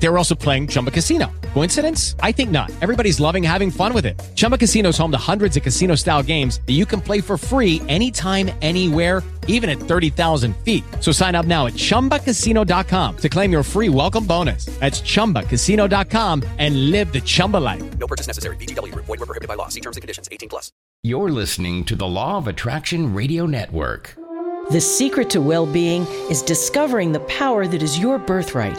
They were also playing Chumba Casino. Coincidence? I think not. Everybody's loving having fun with it. Chumba Casino is home to hundreds of casino style games that you can play for free anytime, anywhere, even at 30,000 feet. So sign up now at chumbacasino.com to claim your free welcome bonus. That's chumbacasino.com and live the Chumba life. No purchase necessary. VGW Group. Void were prohibited by law. See terms and conditions. 18 plus. You're listening to the Law of Attraction Radio Network. The secret to well being is discovering the power that is your birthright,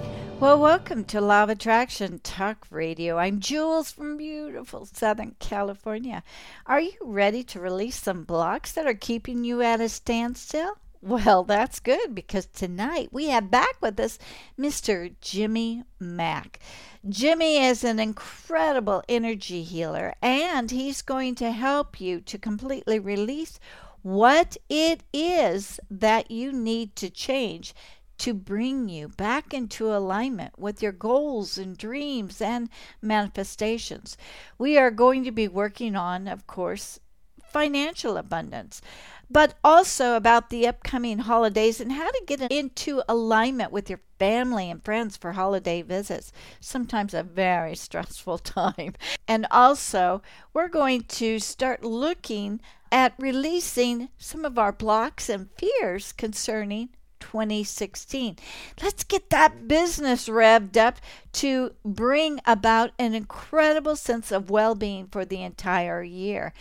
Well, welcome to Law of Attraction Talk Radio. I'm Jules from beautiful Southern California. Are you ready to release some blocks that are keeping you at a standstill? Well, that's good because tonight we have back with us Mr. Jimmy Mack. Jimmy is an incredible energy healer and he's going to help you to completely release what it is that you need to change to bring you back into alignment with your goals and dreams and manifestations. We are going to be working on, of course, financial abundance, but also about the upcoming holidays and how to get into alignment with your family and friends for holiday visits. Sometimes a very stressful time. And also, we're going to start looking at releasing some of our blocks and fears concerning 2016. Let's get that business revved up to bring about an incredible sense of well being for the entire year.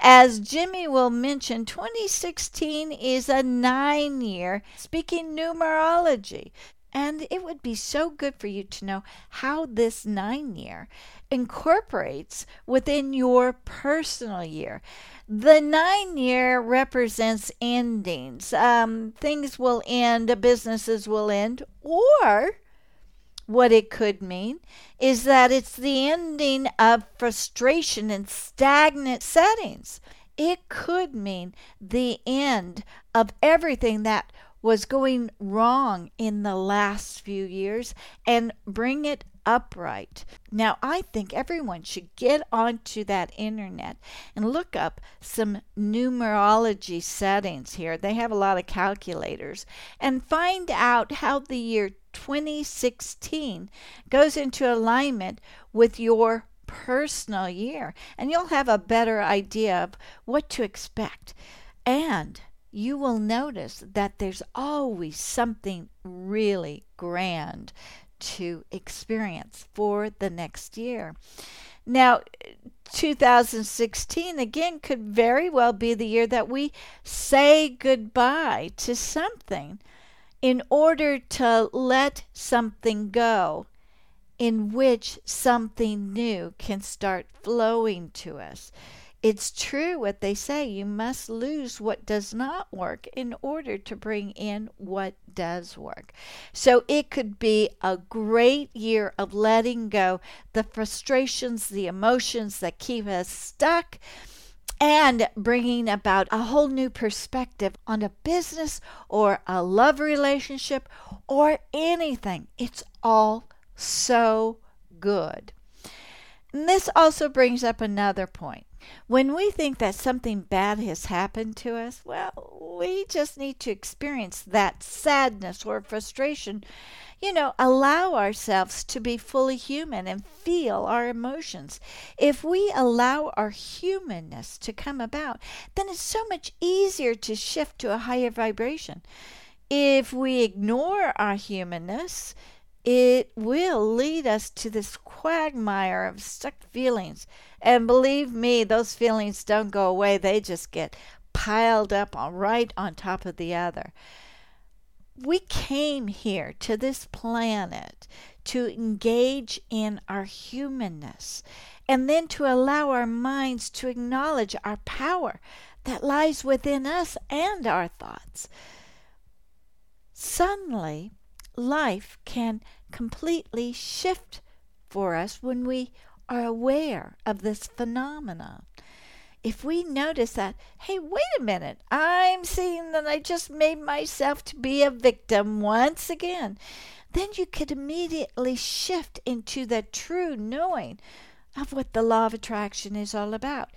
As Jimmy will mention, 2016 is a nine year, speaking numerology. And it would be so good for you to know how this nine year incorporates within your personal year. The nine year represents endings. Um, things will end, businesses will end, or what it could mean is that it's the ending of frustration and stagnant settings. It could mean the end of everything that was going wrong in the last few years and bring it upright. Now, I think everyone should get onto that internet and look up some numerology settings here. They have a lot of calculators and find out how the year 2016 goes into alignment with your personal year, and you'll have a better idea of what to expect. And you will notice that there's always something really grand to experience for the next year. Now, 2016 again could very well be the year that we say goodbye to something in order to let something go in which something new can start flowing to us. It's true what they say you must lose what does not work in order to bring in what does work. So it could be a great year of letting go the frustrations, the emotions that keep us stuck and bringing about a whole new perspective on a business or a love relationship or anything. It's all so good. And this also brings up another point. When we think that something bad has happened to us, well, we just need to experience that sadness or frustration. You know, allow ourselves to be fully human and feel our emotions. If we allow our humanness to come about, then it's so much easier to shift to a higher vibration. If we ignore our humanness, it will lead us to this quagmire of stuck feelings. And believe me, those feelings don't go away, they just get piled up on, right on top of the other. We came here to this planet to engage in our humanness and then to allow our minds to acknowledge our power that lies within us and our thoughts. suddenly life can completely shift for us when we are aware of this phenomenon. If we notice that, hey, wait a minute, I'm seeing that I just made myself to be a victim once again, then you could immediately shift into the true knowing of what the law of attraction is all about.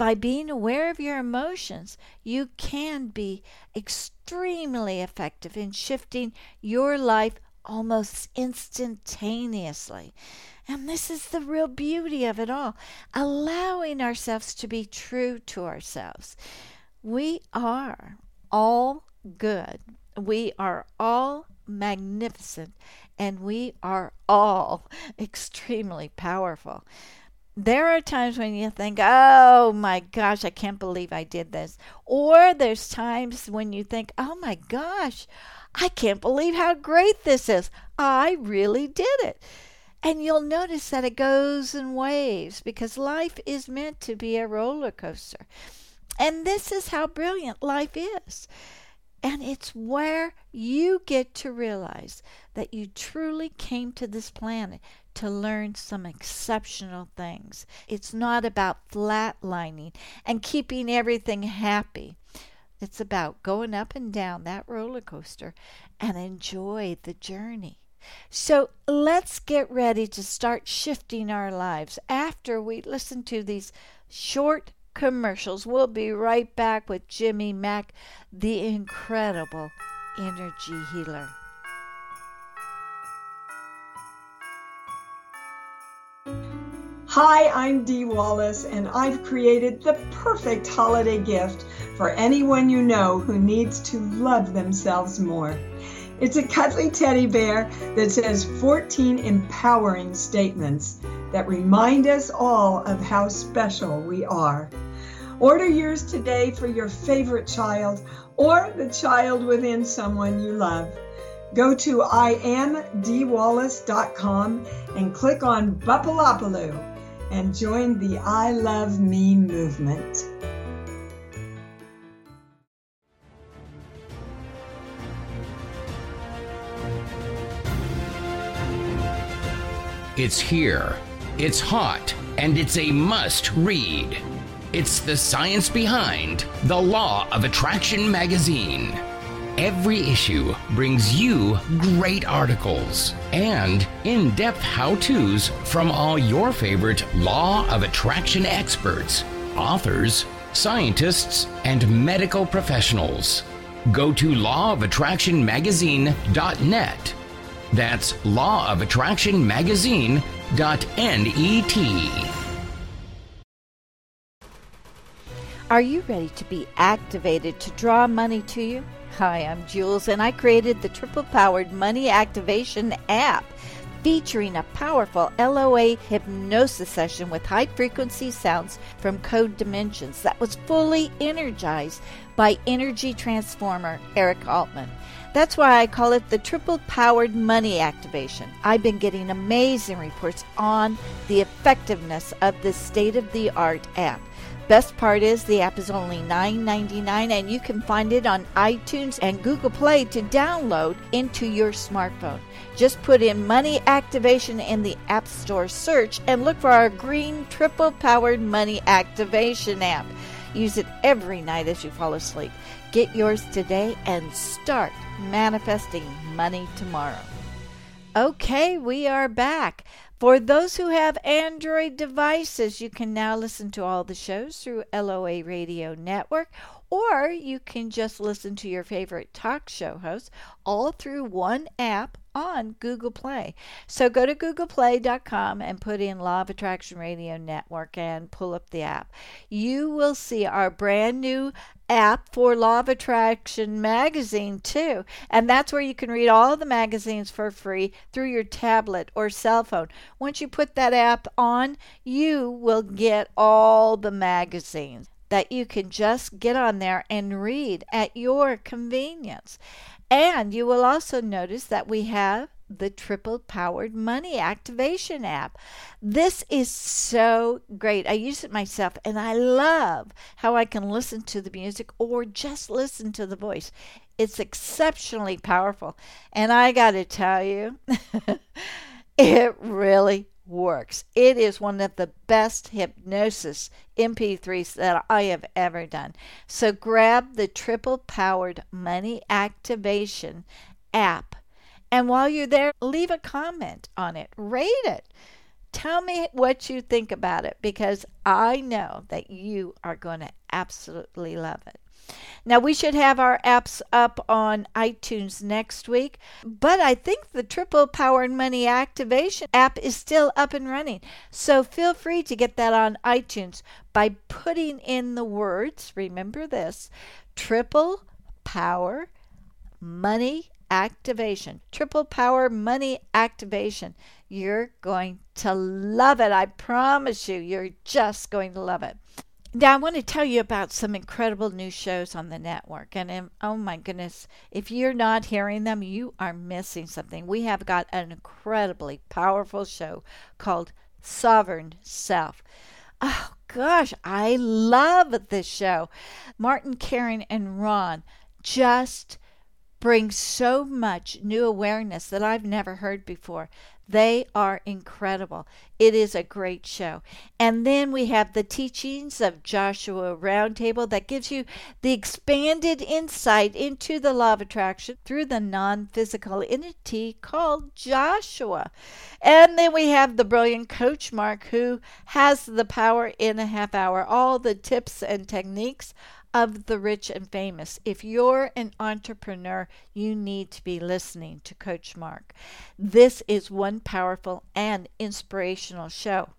By being aware of your emotions, you can be extremely effective in shifting your life almost instantaneously. And this is the real beauty of it all allowing ourselves to be true to ourselves. We are all good, we are all magnificent, and we are all extremely powerful. There are times when you think, oh my gosh, I can't believe I did this. Or there's times when you think, oh my gosh, I can't believe how great this is. I really did it. And you'll notice that it goes in waves because life is meant to be a roller coaster. And this is how brilliant life is. And it's where you get to realize that you truly came to this planet to learn some exceptional things. It's not about flatlining and keeping everything happy. It's about going up and down that roller coaster and enjoy the journey. So let's get ready to start shifting our lives after we listen to these short commercials. We'll be right back with Jimmy Mack, the incredible energy healer. Hi, I'm Dee Wallace, and I've created the perfect holiday gift for anyone you know who needs to love themselves more. It's a cuddly teddy bear that says 14 empowering statements that remind us all of how special we are. Order yours today for your favorite child or the child within someone you love. Go to iamdwallace.com and click on Bupalopaloo and join the I Love Me movement. It's here, it's hot, and it's a must read. It's the science behind The Law of Attraction magazine. Every issue brings you great articles and in depth how to's from all your favorite law of attraction experts, authors, scientists, and medical professionals. Go to lawofattractionmagazine.net. That's lawofattractionmagazine.net. Are you ready to be activated to draw money to you? Hi, I'm Jules, and I created the triple powered money activation app featuring a powerful LOA hypnosis session with high frequency sounds from Code Dimensions that was fully energized by energy transformer Eric Altman. That's why I call it the triple powered money activation. I've been getting amazing reports on the effectiveness of this state of the art app. Best part is the app is only $9.99 and you can find it on iTunes and Google Play to download into your smartphone. Just put in money activation in the App Store search and look for our green triple powered money activation app. Use it every night as you fall asleep. Get yours today and start manifesting money tomorrow. Okay, we are back. For those who have Android devices, you can now listen to all the shows through LOA Radio Network, or you can just listen to your favorite talk show hosts all through one app on Google Play. So go to googleplay.com and put in Law of Attraction Radio Network and pull up the app. You will see our brand new app for Law of Attraction magazine too. And that's where you can read all the magazines for free through your tablet or cell phone. Once you put that app on, you will get all the magazines that you can just get on there and read at your convenience. And you will also notice that we have the triple powered money activation app. This is so great. I use it myself and I love how I can listen to the music or just listen to the voice. It's exceptionally powerful. And I got to tell you, it really works. It is one of the best hypnosis MP3s that I have ever done. So grab the triple powered money activation app. And while you're there, leave a comment on it, rate it. Tell me what you think about it because I know that you are going to absolutely love it. Now, we should have our apps up on iTunes next week, but I think the Triple Powered Money Activation app is still up and running. So feel free to get that on iTunes by putting in the words, remember this, Triple Power Money Activation. Triple Power Money Activation. You're going to love it. I promise you, you're just going to love it. Now, I want to tell you about some incredible new shows on the network. And oh my goodness, if you're not hearing them, you are missing something. We have got an incredibly powerful show called Sovereign Self. Oh gosh, I love this show. Martin, Karen, and Ron just bring so much new awareness that I've never heard before. They are incredible. It is a great show. And then we have the teachings of Joshua Roundtable that gives you the expanded insight into the law of attraction through the non physical entity called Joshua. And then we have the brilliant Coach Mark who has the power in a half hour, all the tips and techniques of the rich and famous. If you're an entrepreneur, you need to be listening to Coach Mark. This is one powerful and inspirational show.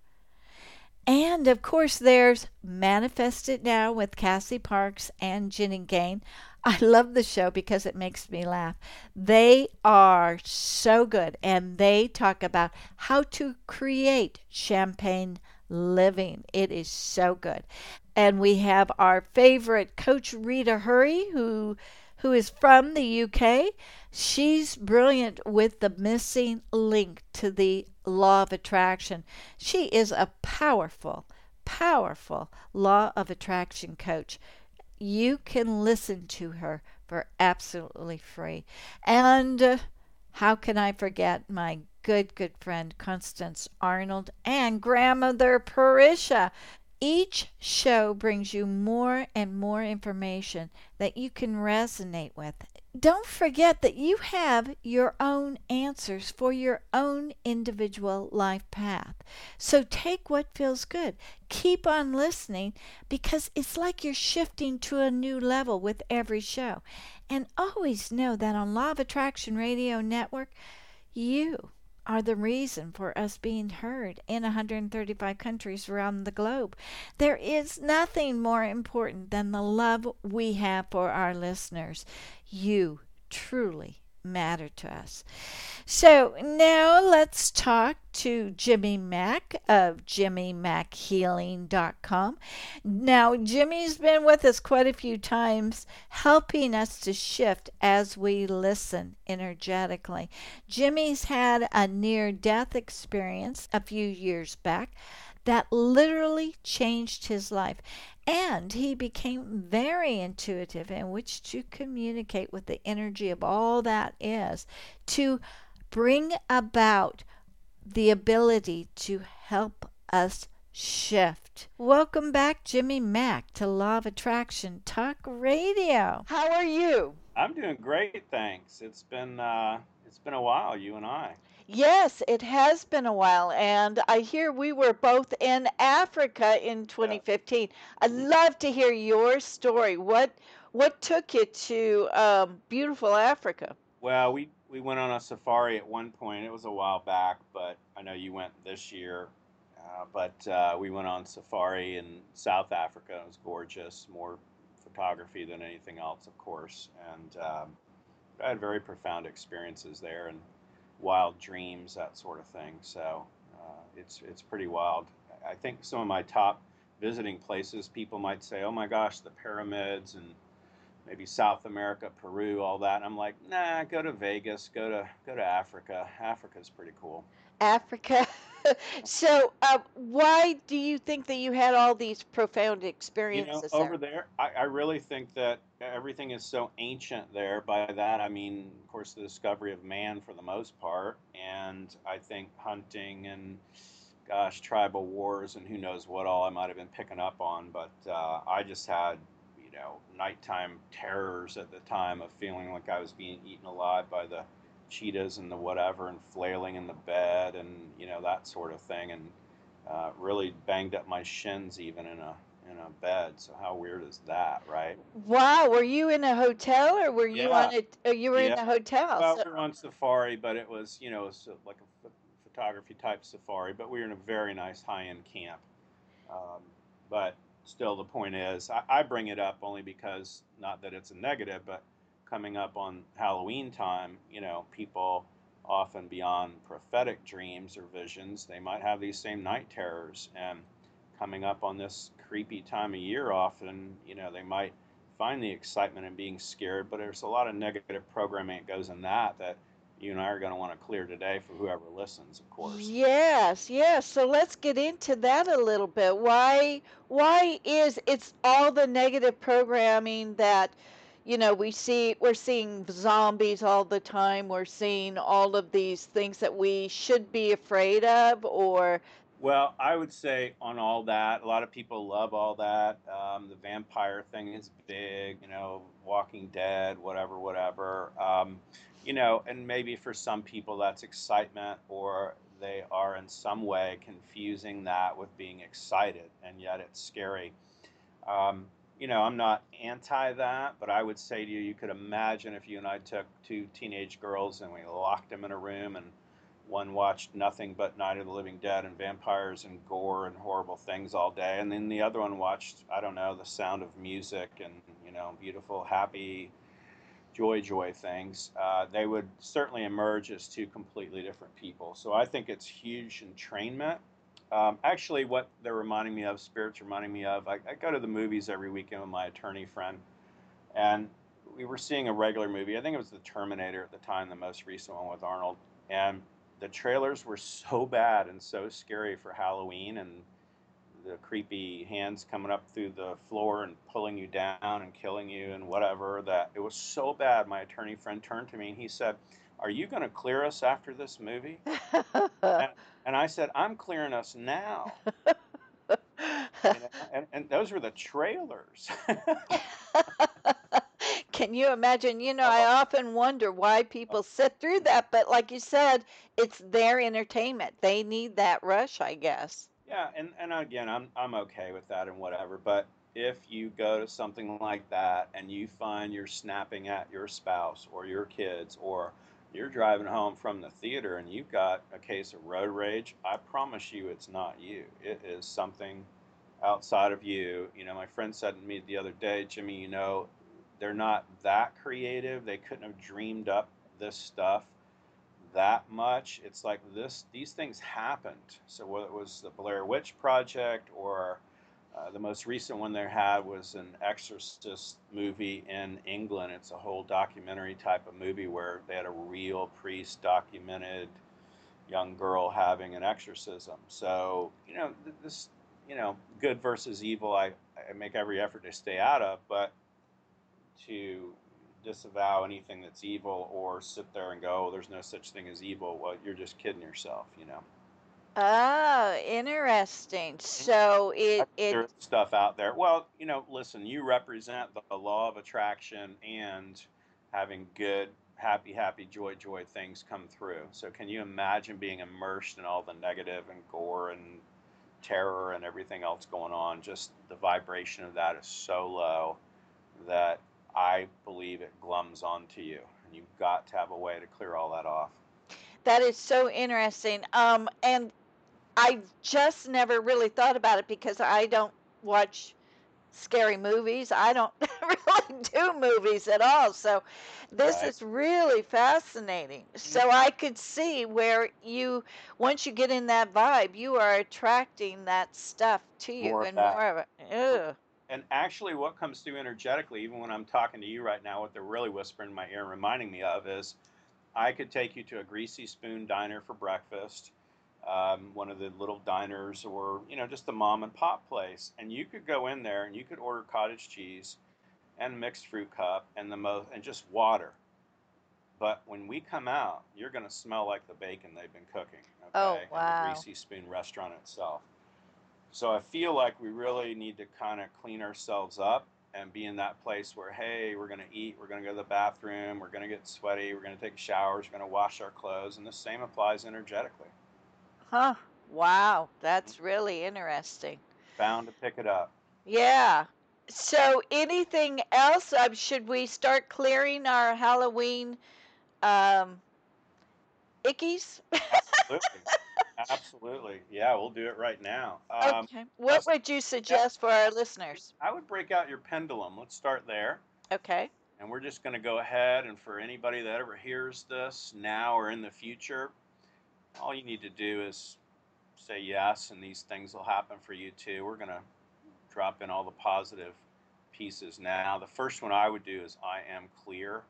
And of course, there's Manifest It Now with Cassie Parks and Jenny Gain. I love the show because it makes me laugh. They are so good and they talk about how to create champagne living. It is so good. And we have our favorite coach Rita Hurry who who is from the UK. She's brilliant with the missing link to the law of attraction. She is a powerful, powerful law of attraction coach. You can listen to her for absolutely free. And uh, how can I forget my good, good friend Constance Arnold and grandmother Parisha? Each show brings you more and more information that you can resonate with. Don't forget that you have your own answers for your own individual life path. So take what feels good. Keep on listening because it's like you're shifting to a new level with every show. And always know that on Law of Attraction Radio Network, you are the reason for us being heard in 135 countries around the globe. There is nothing more important than the love we have for our listeners. You truly matter to us. So now let's talk to Jimmy Mack of JimmyMackHealing.com. Now, Jimmy's been with us quite a few times, helping us to shift as we listen energetically. Jimmy's had a near death experience a few years back that literally changed his life. And he became very intuitive in which to communicate with the energy of all that is to bring about the ability to help us shift. Welcome back, Jimmy Mack, to Law of Attraction Talk Radio. How are you? I'm doing great, thanks. It's been uh, it's been a while, you and I. Yes, it has been a while, and I hear we were both in Africa in 2015. I'd love to hear your story. What what took you to um, beautiful Africa? Well, we we went on a safari at one point. It was a while back, but I know you went this year. Uh, but uh, we went on safari in South Africa. It was gorgeous, more photography than anything else, of course. And um, I had very profound experiences there, and wild dreams, that sort of thing. So uh, it's it's pretty wild. I think some of my top visiting places, people might say, "Oh my gosh, the pyramids and maybe South America, Peru, all that." And I'm like, "Nah, go to Vegas, go to go to Africa. Africa's pretty cool." Africa. so, uh, why do you think that you had all these profound You know, experiences over there? there, I, I really think that everything is so ancient there. By that, I mean, of course, the discovery of man for the most part. And I think hunting and, gosh, tribal wars and who knows what all I might have been picking up on. But uh, I just had, you know, nighttime terrors at the time of feeling like I was being eaten alive by the cheetahs and the whatever and flailing in the bed and, you know, that sort of thing. And uh, really banged up my shins even in a in a bed. So how weird is that, right? Wow, were you in a hotel or were you Yeah, on a? uh, You were in a hotel. Well, So, we were on safari, but it was you know so like a ph- photography type safari. But we were in a very nice high end camp. Um, but still, the point is, I, I bring it up only because not that it's a negative, but coming up on Halloween time, you know, people often beyond prophetic dreams or visions, they might have these same night terrors. And coming up on this creepy time of year, often, you know, they might find the excitement in being scared, but there's a lot of negative programming that goes in that that you and I are going to want to clear today for whoever listens, of course. yes, yes. So let's get into that a little bit. Why? Why is it's all the negative programming that, you know, we see? We're seeing zombies all the time. We're seeing all of these things that we should be afraid of, or Well, I would say on all that, a lot of people love all that. Um, the vampire thing is big, you know, Walking Dead, whatever, whatever. Um, you know, and maybe for some people that's excitement, or they are in some way confusing that with being excited, and yet it's scary. Um, you know, I'm not anti that, but I would say to you, you could imagine if you and I took two teenage girls and we locked them in a room and one watched nothing but Night of the Living Dead and vampires and gore and horrible things all day, and then the other one watched, I don't know, The Sound of Music and, you know, beautiful, happy, joy, joy things. Uh, they would certainly emerge as two completely different people. So I think it's huge entrainment. Um, actually, what they're reminding me of, Spirit's reminding me of, I, I go to the movies every weekend with my attorney friend, and we were seeing a regular movie. I think it was The Terminator at the time, the most recent one with Arnold. And the trailers were so bad and so scary for Halloween and the creepy hands coming up through the floor and pulling you down and killing you and whatever that it was so bad. My attorney friend turned to me and he said, Are you going to clear us after this movie? And, and I said, I'm clearing us now. Know? and, and those were the trailers. Can you imagine? You know, I often wonder why people sit through that, but like you said, it's their entertainment. They need that rush, I guess. Yeah, and, and again, I'm I'm okay with that and whatever. But if you go to something like that and you find you're snapping at your spouse or your kids or you're driving home from the theater and you've got a case of road rage, I promise you it's not you. It is something outside of you. You know, my friend said to me the other day, Jimmy, you know, they're not that creative. They couldn't have dreamed up this stuff that much. It's like this; these things happened. So whether it was the Blair Witch Project or uh, the most recent one they had was an Exorcist movie in England. It's a whole documentary type of movie where they had a real priest documented young girl having an exorcism. So you know this, you know, good versus evil. I, I make every effort to stay out of, but to disavow anything that's evil or sit there and go, oh, there's no such thing as evil. Well, you're just kidding yourself, you know. Oh, interesting. So it it There's stuff out there. Well, you know, listen, you represent the law of attraction and having good, happy, happy, joy, joy things come through. So can you imagine being immersed in all the negative and gore and terror and everything else going on? Just the vibration of that is so low that I believe it glums onto you. And you've got to have a way to clear all that off. that is so interesting. Um, and I just never really thought about it because I don't watch scary movies. I don't really do movies at all. So this Right. is really fascinating. So mm-hmm. I could see where you once you get in that vibe, you are attracting that stuff to you More and that. more of it. Ugh. And actually, what comes through energetically, even when I'm talking to you right now, what they're really whispering in my ear and reminding me of is I could take you to a greasy spoon diner for breakfast, um, one of the little diners, or you know, just a mom and pop place, and you could go in there and you could order cottage cheese and mixed fruit cup and the most and just water. But when we come out, you're going to smell like the bacon they've been cooking. Okay? Oh, And wow. the Greasy Spoon restaurant itself. So I feel like we really need to kind of clean ourselves up and be in that place where, hey, we're going to eat, we're going to go to the bathroom, we're going to get sweaty, we're going to take showers, we're going to wash our clothes, and the same applies energetically. Huh. Wow. That's really interesting. Bound to pick it up. Yeah. So, anything else? Um, should we start clearing our Halloween um, ickies? Absolutely. Absolutely. Yeah, we'll do it right now. Um, okay. What would you suggest for our listeners? I would break out your pendulum. Let's start there. Okay. And we're just going to go ahead and for anybody that ever hears this now or in the future, all you need to do is say yes, and these things will happen for you too. We're going to drop in all the positive pieces now. The first one I would do is I am clear,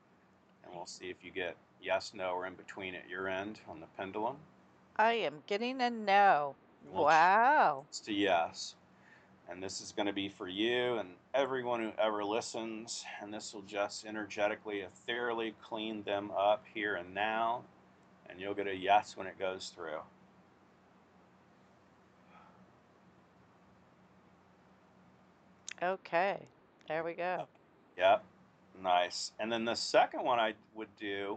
and we'll see if you get yes, no, or in between at your end on the pendulum. I am getting a no. Wow. It's a yes. And this is going to be for you and everyone who ever listens. And this will just energetically, ethereally clean them up here and now. And you'll get a yes when it goes through. Okay. There we go. Yep. Nice. And then the second one I would do,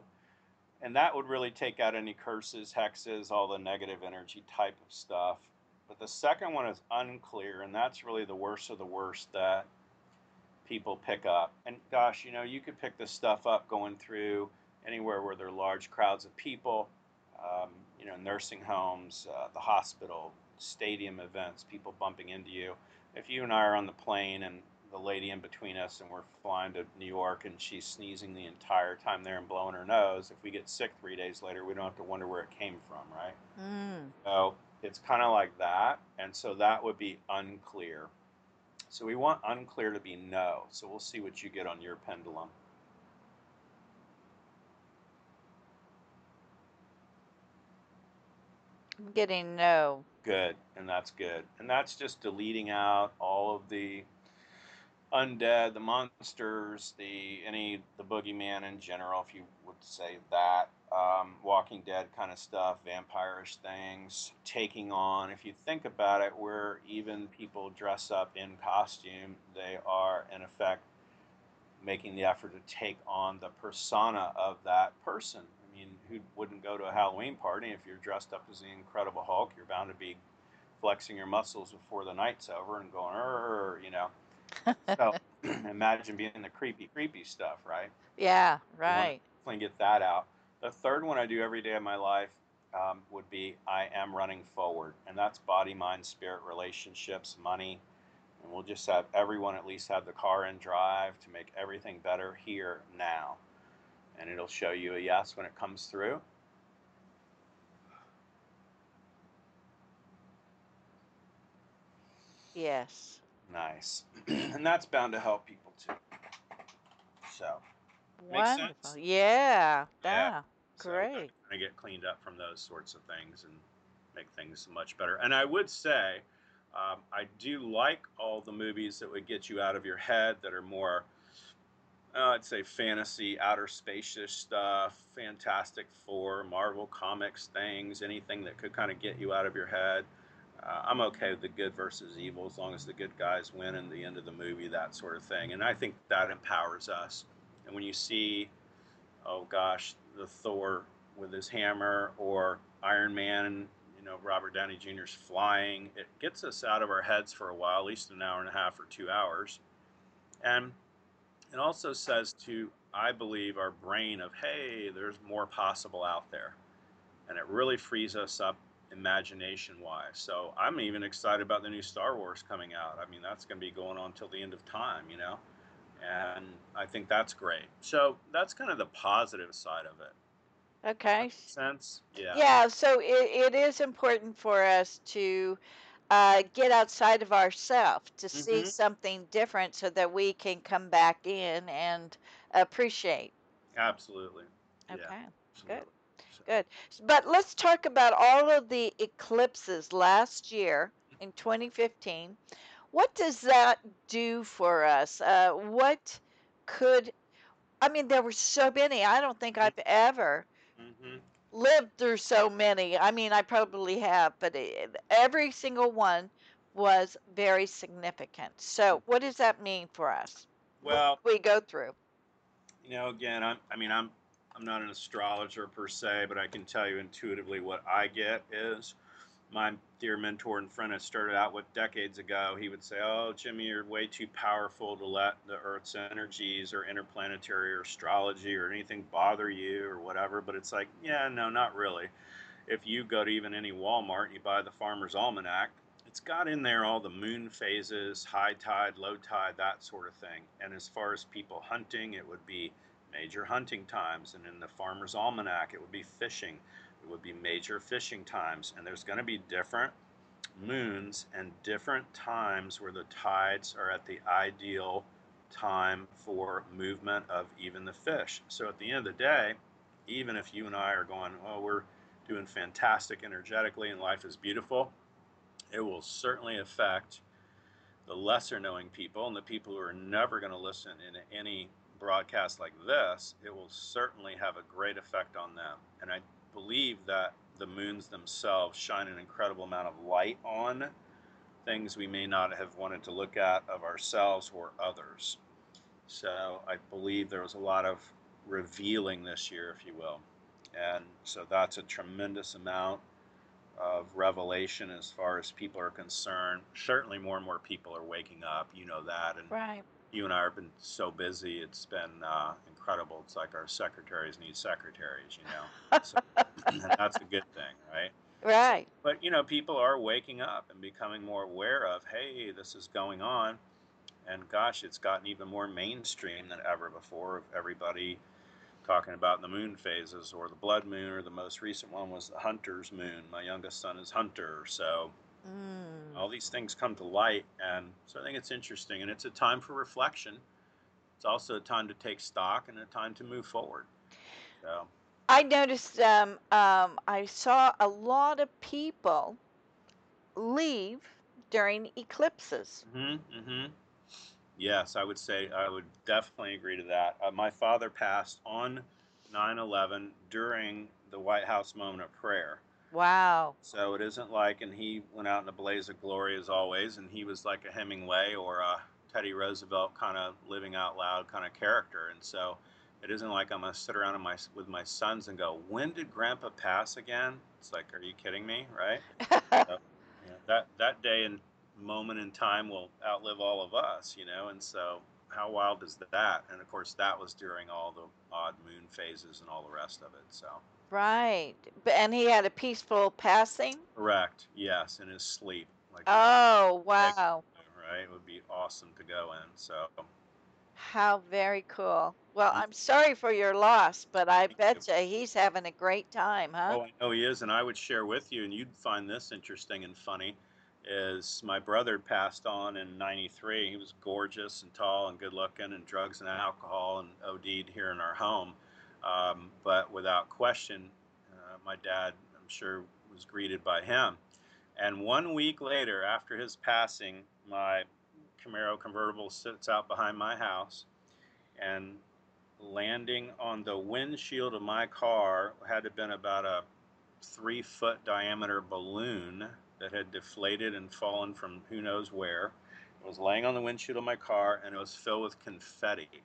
and that would really take out any curses, hexes, all the negative energy type of stuff. But the second one is unclear, and that's really the worst of the worst that people pick up. And gosh, you know, you could pick this stuff up going through anywhere where there are large crowds of people, um, you know, nursing homes, uh, the hospital, stadium events, people bumping into you. If you and I are on the plane and the lady in between us and we're flying to New York and she's sneezing the entire time there and blowing her nose, if we get sick three days later, we don't have to wonder where it came from, right? Mm. So it's kind of like that. And so that would be unclear. So we want unclear to be no. So we'll see what you get on your pendulum. I'm getting no. Good. And that's good. And that's just deleting out all of the undead, the monsters, the any the boogeyman in general, if you would say that. Um, Walking Dead kind of stuff, vampirish things, taking on. If you think about it, where even people dress up in costume, they are in effect making the effort to take on the persona of that person. I mean, who wouldn't go to a Halloween party if you're dressed up as the Incredible Hulk? You're bound to be flexing your muscles before the night's over and going, "Err," you know. So imagine being the creepy, creepy stuff, right? Yeah, right. Definitely get that out. The third one I do every day of my life um, would be I am running forward, and that's body, mind, spirit, relationships, money, and we'll just have everyone at least have the car and drive to make everything better here now, and it'll show you a yes when it comes through. Yes. Nice, and that's bound to help people too. So. Makes Wonderful. sense? Yeah. Yeah. Yeah. So Great. I get cleaned up from those sorts of things and make things much better. And I would say, um, I do like all the movies that would get you out of your head that are more, uh, I'd say, fantasy, outer spacious stuff, Fantastic Four, Marvel Comics things, anything that could kind of get you out of your head. Uh, I'm okay with the good versus evil as long as the good guys win in the end of the movie, that sort of thing. And I think that empowers us. And when you see oh gosh, the Thor with his hammer or Iron Man, you know, Robert Downey Jr.'s flying. It gets us out of our heads for a while, at least an hour and a half or two hours. And it also says to, I believe, our brain of, hey, there's more possible out there. And it really frees us up imagination wise. So I'm even excited about the new Star Wars coming out. I mean, that's going to be going on till the end of time, you know? And I think that's great. So that's kind of the positive side of it. Okay. Sense? Yeah. Yeah, so it, it is important for us to uh, get outside of ourselves to see Mhm. something different so that we can come back in and appreciate. Absolutely. Okay. Yeah, good. absolutely. Good. But let's talk about all of the eclipses last year in 2015. What does that do for us? Uh, what could, I mean, there were so many. I don't think I've ever hmm lived through so many. I mean, I probably have, but it, every single one was very significant. So, what does that mean for us? Well, we go through? you know, again, I'm, I mean, I'm, I'm not an astrologer per se, but I can tell you intuitively what I get is my dear mentor and friend I started out with decades ago. He would say, "Oh, Jimmy, you're way too powerful to let the Earth's energies or interplanetary or astrology or anything bother you or whatever." But it's like, yeah, no, not really. If you go to even any Walmart and you buy the Farmer's Almanac, it's got in there all the moon phases, high tide, low tide, that sort of thing. And as far as people hunting, it would be major hunting times. And in the Farmer's Almanac, it would be fishing. It would be major fishing times. And there's going to be different moons and different times where the tides are at the ideal time for movement of even the fish. So at the end of the day, even if you and I are going, oh, we're doing fantastic energetically and life is beautiful, it will certainly affect the lesser knowing people and the people who are never going to listen in any broadcast like this. It will certainly have a great effect on them. And I believe that the moons themselves shine an incredible amount of light on things we may not have wanted to look at of ourselves or others. So I believe there was a lot of revealing this year, if you will. And so that's a tremendous amount of revelation as far as people are concerned. Certainly, more and more people are waking up. You know that, and Right. you and I have been so busy. It's been uh, incredible. It's like our secretaries need secretaries, you know. So, and that's a good thing, right? Right. But you know, people are waking up and becoming more aware of, hey, this is going on, and gosh, it's gotten even more mainstream than ever before. Of everybody talking about the moon phases or the blood moon, or the most recent one was the hunter's moon. My youngest son is hunter, so Mm. all these things come to light, and so I think it's interesting, and it's a time for reflection. It's also a time to take stock and a time to move forward. So. I noticed um, um, I saw a lot of people leave during eclipses. Mm-hmm, mm-hmm. Yes, I would say I would definitely agree to that. Uh, my father passed on 9/11 during the White House moment of prayer. Wow. So it isn't like, and he went out in a blaze of glory as always, and he was like a Hemingway or a Teddy Roosevelt kind of living out loud kind of character. And so it isn't like I'm gonna sit around in my, with my sons and go, "When did Grandpa pass again?" It's like, are you kidding me, right? So, you know, that that day and moment in time will outlive all of us, you know. And so, how wild is that? And of course, that was during all the odd moon phases and all the rest of it. So. right. And he had a peaceful passing? Correct. Yes, in his sleep. Like Oh, like, wow. Right. It would be awesome to go in. So How very cool. Well, I'm sorry for your loss, but I Thank bet you he's having a great time, huh? oh, I know he is, and I would share with you, and you'd find this interesting and funny. Is my brother passed on in '93? He was gorgeous and tall and good looking, and drugs and alcohol and OD'd here in our home. Um, but without question, uh, my dad, I'm sure, was greeted by him. And one week later, after his passing, my Camaro convertible sits out behind my house, and landing on the windshield of my car had to have been about a three foot diameter balloon that had deflated and fallen from who knows where. It was laying on the windshield of my car and it was filled with confetti,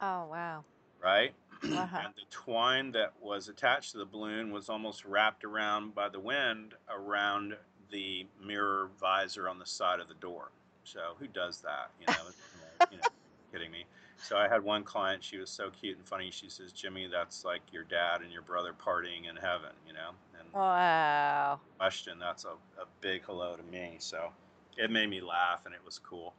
Oh, wow. right? Uh-huh. and the twine that was attached to the balloon was almost wrapped around by the wind around the mirror visor on the side of the door. So who does that? You know, you know, kidding me. So I had one client. She was so cute and funny. She says, "Jimmy, that's like your dad and your brother partying in heaven." You know, and Wow. question that's a, a big hello to me. So it made me laugh and it was cool.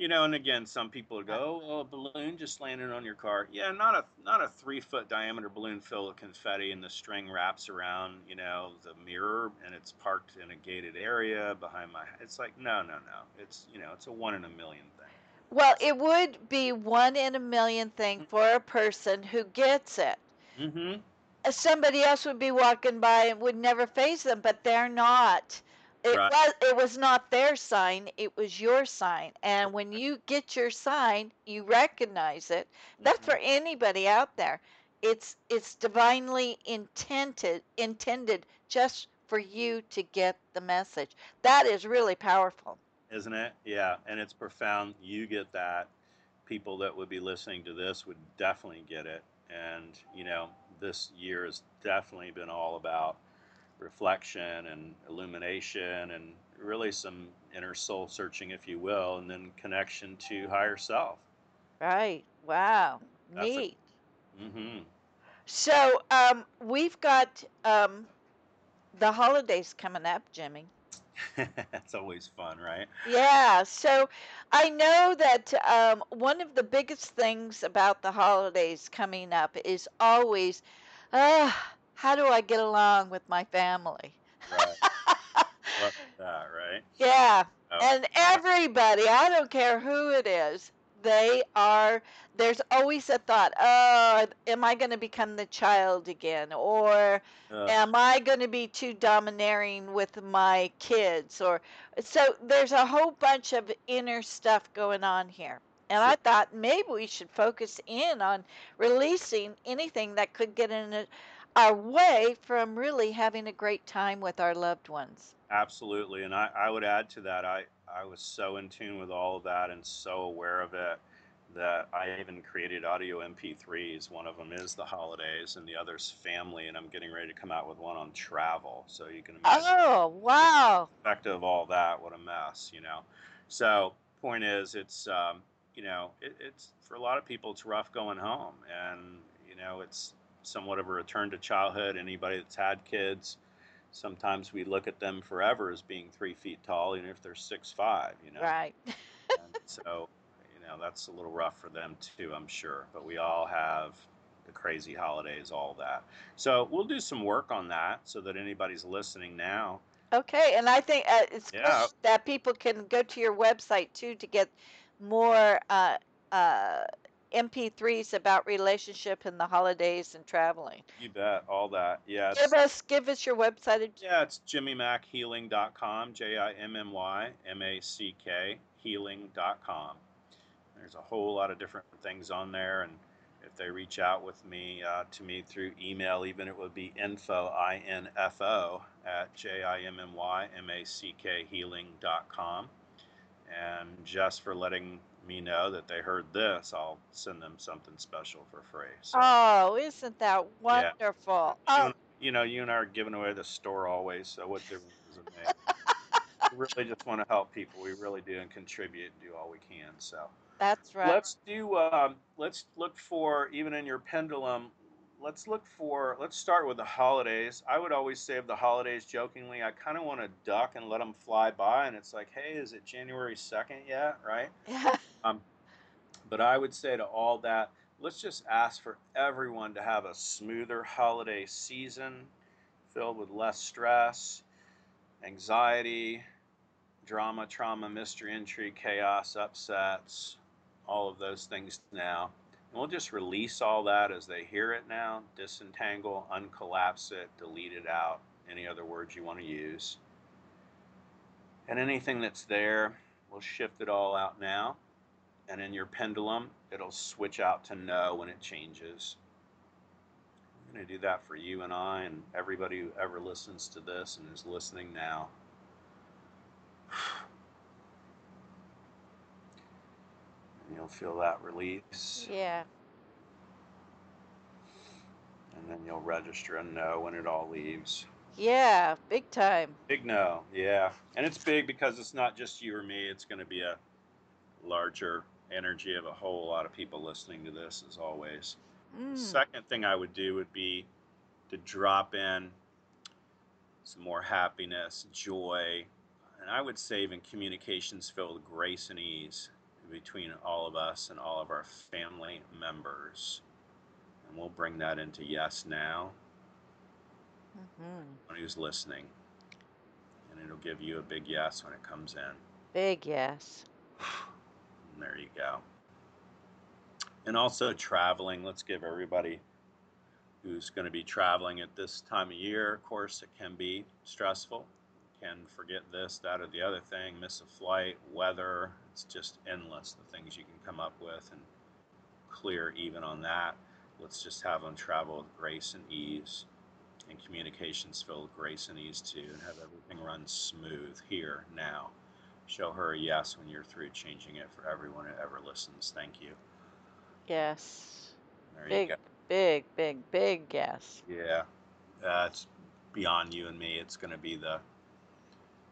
You know, and again, some people would go, "Oh, a balloon just landed on your car." Yeah, not a not a three foot diameter balloon filled with confetti, and the string wraps around, you know, the mirror, and it's parked in a gated area behind my. It's like no, no, no. It's you know, it's a one in a million thing. Well, it would be one in a million thing for a person who gets it. Mm-hmm. somebody else would be walking by and would never faze them, but they're not. It Right. was it was not their sign, it was your sign. And when you get your sign, you recognize it. That's for mm-hmm. anybody out there. It's it's divinely intended intended just for you to get the message. That is really powerful. isn't it? Yeah, and it's profound. You get that. People that would be listening to this would definitely get it. And, you know, this year has definitely been all about reflection and illumination and really some inner soul searching, if you will, and then connection to higher self. Right. Wow. That's a- Neat. hmm So, um, we've got um, the holidays coming up, Jimmy. That's always fun, right? Yeah. So, I know that um, one of the biggest things about the holidays coming up is always, uh, how do I get along with my family? Right. That, right? Yeah. Oh, And everybody, I don't care who it is, they are, there's always a thought, oh, am I going to become the child again? Or ugh, am I going to be too domineering with my kids? Or so there's a whole bunch of inner stuff going on here. And I thought maybe we should focus in on releasing anything that could get in our from really having a great time with our loved ones. Absolutely, and I, I would add to that. I, I was so in tune with all of that and so aware of it that I even created audio MP3s. One of them is the holidays, and the other's family. And I'm getting ready to come out with one on travel. So you can imagine Oh, wow. the effect of all that. What a mess, you know. So point is, it's um, you know, it, it's for a lot of people, it's rough going home, and you know, it's somewhat of a return to childhood. Anybody that's had kids sometimes we look at them forever as being three feet tall, even if they're six five. You know, Right. so you know that's a little rough for them too, I'm sure. But we all have the crazy holidays, all that. So we'll do some work on that, so that anybody's listening now. Okay, and I think uh, it's Yeah. good that people can go to your website too to get more uh, uh, MP3s about relationship and the holidays and traveling. You bet, all that. Yeah, Give us give us your website. yeah, it's jimmymackhealing.com, J I M M Y M A C K healing.com. There's a whole lot of different things on there, and if they reach out with me uh, to me through email, even it would be info i n f o at j i m m y m a c k healing.com. And just for letting me know that they heard this, I'll send them something special for free. So, Oh, isn't that wonderful? you, Oh, you know, you and I are giving away the store always, so what difference does it make? we really just want to help people. We really do and contribute and do all we can. So. that's right. Let's do. Um, let's look for even in your pendulum. Let's look for. Let's start with the holidays. I would always say of the holidays, jokingly, I kind of want to duck and let them fly by, and it's like, hey, is it January second yet? Right. um, But I would say to all that, let's just ask for everyone to have a smoother holiday season, filled with less stress, anxiety, drama, trauma, mystery, intrigue, chaos, upsets, all of those things now. We'll just release all that as they hear it now, disentangle, uncollapse it, delete it out, any other words you want to use. And anything that's there, we'll shift it all out now. And in your pendulum, it'll switch out to no when it changes. I'm going to do that for you and I and everybody who ever listens to this and is listening now. you'll feel that release, yeah. and then you'll register a no when it all leaves. Yeah. Big time. Big no, yeah. And it's big because it's not just you or me, it's going to be a larger energy of a whole lot of people listening to this, as always. Mm. Second thing I would do would be to drop in some more happiness, joy, and I would say even communications filled with grace and ease between all of us and all of our family members. And we'll bring that into yes now, hmm when who's listening. And it'll give you a big yes when it comes in. Big yes. And there you go. And also traveling. Let's give everybody who's going to be traveling at this time of year. Of course, it can be stressful. Can forget this, that, or the other thing, miss a flight, weather. It's just endless the things you can come up with and clear even on that. Let's just have them travel with grace and ease and communications filled with grace and ease too, and have everything run smooth here now. Show her a yes when you're through changing it for everyone who ever listens. Thank you. Yes. There you Big, go. big, big, big yes. Yeah, uh, beyond you and me. It's going to be the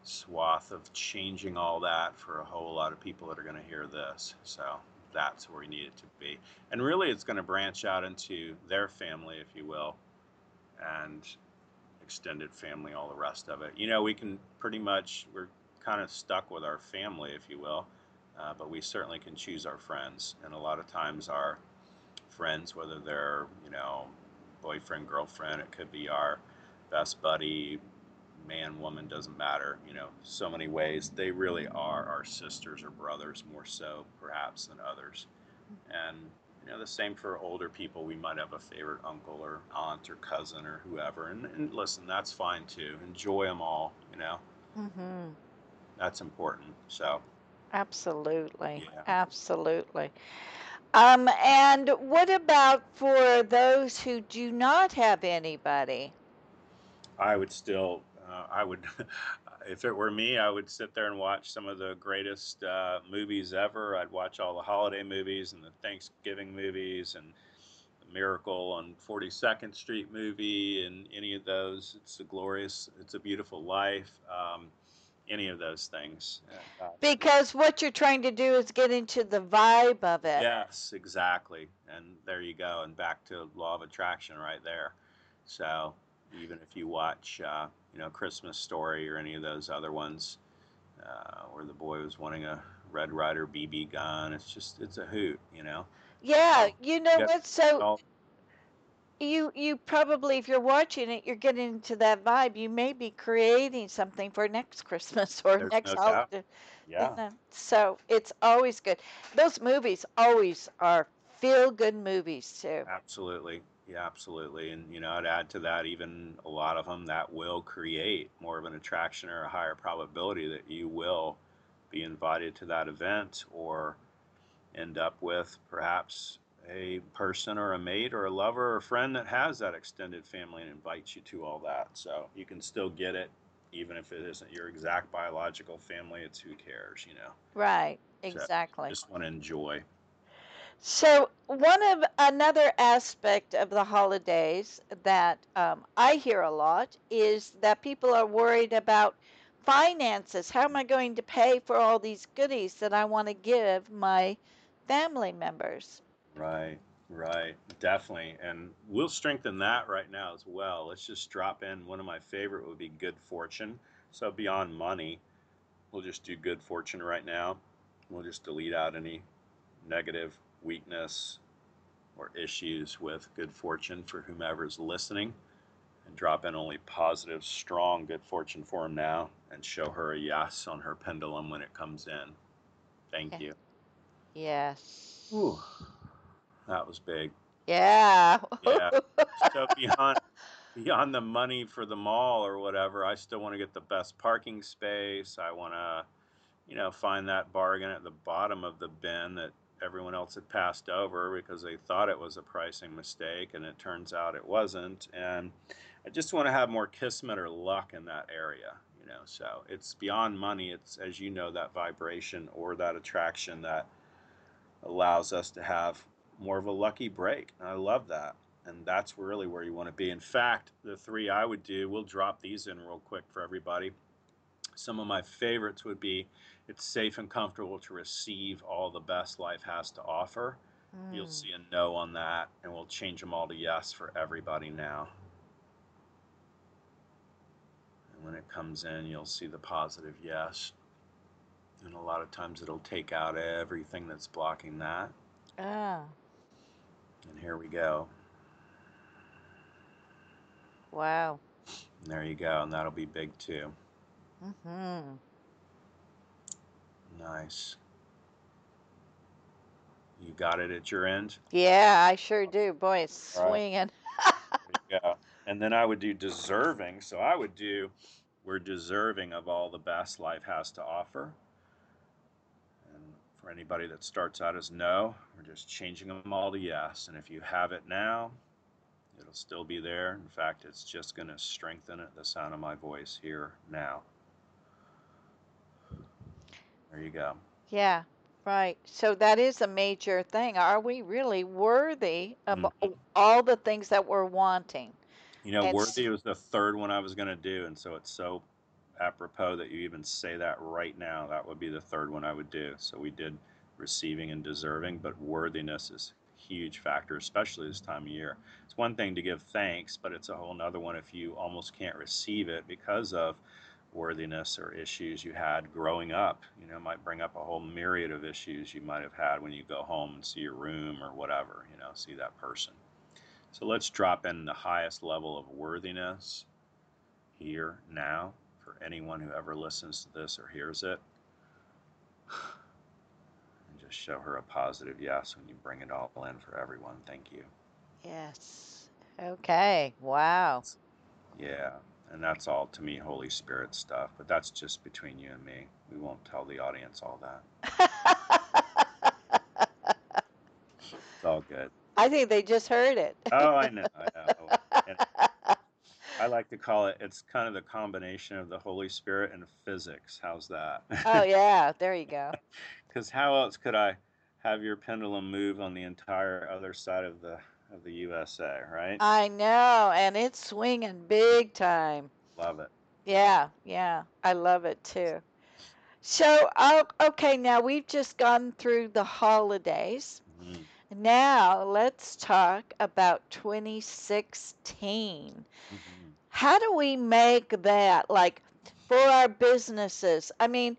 swath of changing all that for a whole lot of people that are going to hear this. So that's where we need it to be. And really, it's going to branch out into their family, if you will, and extended family, all the rest of it. You know, we can pretty much, we're kind of stuck with our family, if you will, uh, but we certainly can choose our friends. And a lot of times, our friends, whether they're, you know, boyfriend, girlfriend, it could be our best buddy, man, woman, doesn't matter, you know, so many ways. They really are our sisters or brothers more so, perhaps, than others. And, you know, the same for older people. We might have a favorite uncle or aunt or cousin or whoever. And, and listen, that's fine too. Enjoy them all, you know, Mm-hmm. that's important. So, Absolutely. Yeah. Absolutely. Um, and what about for those who do not have anybody? I would still, uh, I would, if it were me, I would sit there and watch some of the greatest uh, movies ever. I'd watch all the holiday movies and the Thanksgiving movies and the Miracle on 42nd Street movie and any of those. It's a glorious, it's a beautiful life. Um, any of those things. Uh, uh, Because what you're trying to do is get into the vibe of it. Yes, exactly. And there you go. And back to law of attraction right there. So even if you watch, uh, you know, Christmas Story or any of those other ones, uh, where the boy was wanting a Red Ryder BB gun, it's just it's a hoot, you know. Yeah, you know what? So you you probably if you're watching it, you're getting into that vibe. You may be creating something for next Christmas or There's next no holiday. yeah, So it's always good. Those movies always are feel good movies too. absolutely. Yeah, absolutely. And you know, I'd add to that even a lot of them that will create more of an attraction or a higher probability that you will be invited to that event or end up with perhaps a person or a mate or a lover or a friend that has that extended family and invites you to all that. So you can still get it even if it isn't your exact biological family. It's who cares, you know. Right, So exactly. Just want to enjoy. So one of another aspect of the holidays that um, I hear a lot is that people are worried about finances. How am I going to pay for all these goodies that I want to give my family members? Right, right, definitely. And we'll strengthen that right now as well. Let's just drop in. One of my favorite would be good fortune. So beyond money, we'll just do good fortune right now. We'll just delete out any negative weakness or issues with good fortune for whomever's listening and drop in only positive, strong good fortune for him now and show her a yes on her pendulum when it comes in. Thank Okay. you. Yes. Ooh, that was big. Yeah. Yeah. So beyond beyond the money for the mall or whatever, I still want to get the best parking space. I want to, you know, find that bargain at the bottom of the bin that everyone else had passed over because they thought it was a pricing mistake and it turns out it wasn't. And I just want to have more kismet or luck in that area, you know. So it's beyond money. It's as you know that vibration or that attraction that allows us to have more of a lucky break. And I love that. And that's really where you want to be. In fact, the three I would do, we'll drop these in real quick for everybody. Some of my favorites would be it's safe and comfortable to receive all the best life has to offer. You'll Mm. see a no on that, and we'll change them all to yes for everybody now. And when it comes in, you'll see the positive yes. And a lot of times it'll take out everything that's blocking that. Ah, And here we go. wow. And there you go. And that'll be big too. hmm Nice. You got it at your end? Yeah, I sure do. Boy, it's All swinging. and then I would do deserving. So I would do, we're deserving of all the best life has to offer. And for anybody that starts out as no, we're just changing them all to yes. And if you have it now, it'll still be there. In fact, it's just going to strengthen it, the sound of my voice here now. There you go. Yeah, right. So that is a major thing. Are we really worthy of Mhm. all the things that we're wanting? You know, And worthy was the third one I was going to do, and so it's so apropos that you even say that right now. That would be the third one I would do. So we did receiving and deserving, but worthiness is a huge factor, especially this time of year. It's one thing to give thanks, but it's a whole nother one if you almost can't receive it because of worthiness or issues you had growing up. You know, might bring up a whole myriad of issues you might have had when you go home and see your room or whatever, you know, see that person. So let's drop in the highest level of worthiness here now for anyone who ever listens to this or hears it. And just show her a positive yes when you bring it all in for everyone. Thank you. Yes. Okay. Wow. Yeah. And that's all to me Holy Spirit stuff, but that's just between you and me. We won't tell the audience all that. It's all good. I think they just heard it. Oh, I know. I know. I like to call it, it's kind of the combination of the Holy Spirit and physics. How's that? oh yeah, there you go. Because how else could I have your pendulum move on the entire other side of the of the USA, right? I know, and it's swinging big time. Love it. Yeah, yeah, I love it too. So, oh, okay, now we've just gone through the holidays. Mhm. Now let's talk about 2016. Mhm. How do we make that like for our businesses? I mean,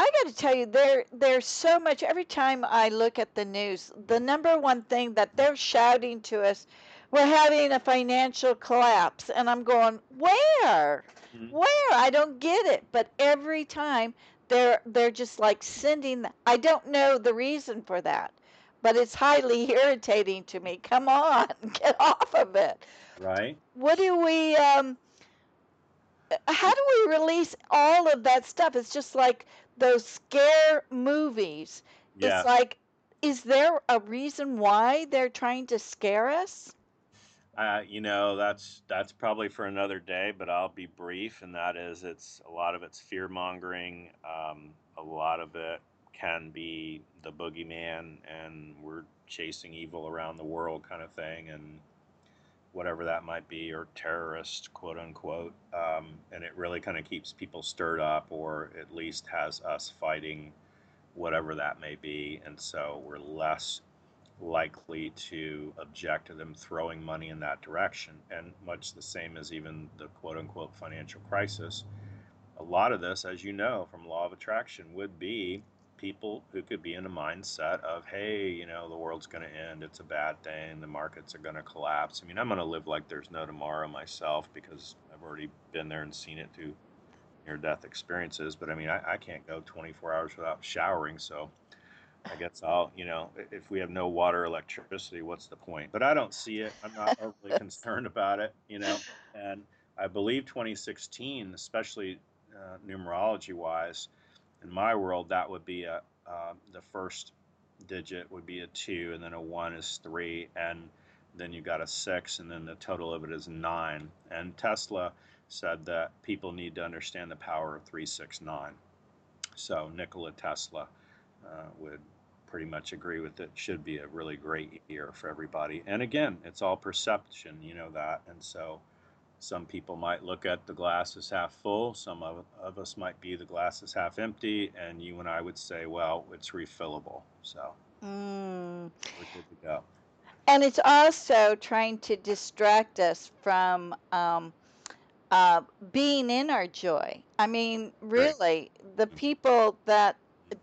I got to tell you, there there's so much. Every time I look at the news, the number one thing that they're shouting to us, we're having a financial collapse, and I'm going, where? Mhm. Where? I don't get it. But every time they're they're just like sending. I don't know the reason for that, but it's highly irritating to me. Come on, get off of it Right? what do we um how do we release all of that stuff it's just like those scare movies Yeah. it's like is there a reason why they're trying to scare us Uh, you know, that's that's probably for another day, but I'll be brief, and that is, it's a lot of it's fear mongering. Um, a lot of it can be the boogeyman, and we're chasing evil around the world, kind of thing, and whatever that might be, or terrorist, quote unquote. Um, and it really kind of keeps people stirred up, or at least has us fighting whatever that may be, and so we're less likely to object to them throwing money in that direction. And much the same as even the quote unquote financial crisis, a lot of this, as you know from law of attraction, would be people who could be in a mindset of, hey, you know, the world's going to end. It's a bad thing. The markets are going to collapse. I mean, I'm going to live like there's no tomorrow myself because I've already been there and seen it through near death experiences. But I mean, I, I can't go 24 hours without showering. So I guess I'll, you know, if we have no water, electricity, what's the point? But I don't see it. I'm not overly concerned about it, you know. And I believe 2016, especially uh, numerology wise, in my world, that would be a uh, the first digit would be a two, and then a one is three, and then you've got a six, and then the total of it is nine. And Tesla said that people need to understand the power of 369. So Nikola Tesla uh, would pretty much agree with it. Should be a really great year for everybody. And again, it's all perception, you know that. And so some people might look at the glass as half full. Some of, of us might be the glass is half empty. And you and I would say, well, it's refillable. So mm. we're good to go. and it's also trying to distract us from um, uh, being in our joy i mean really the people that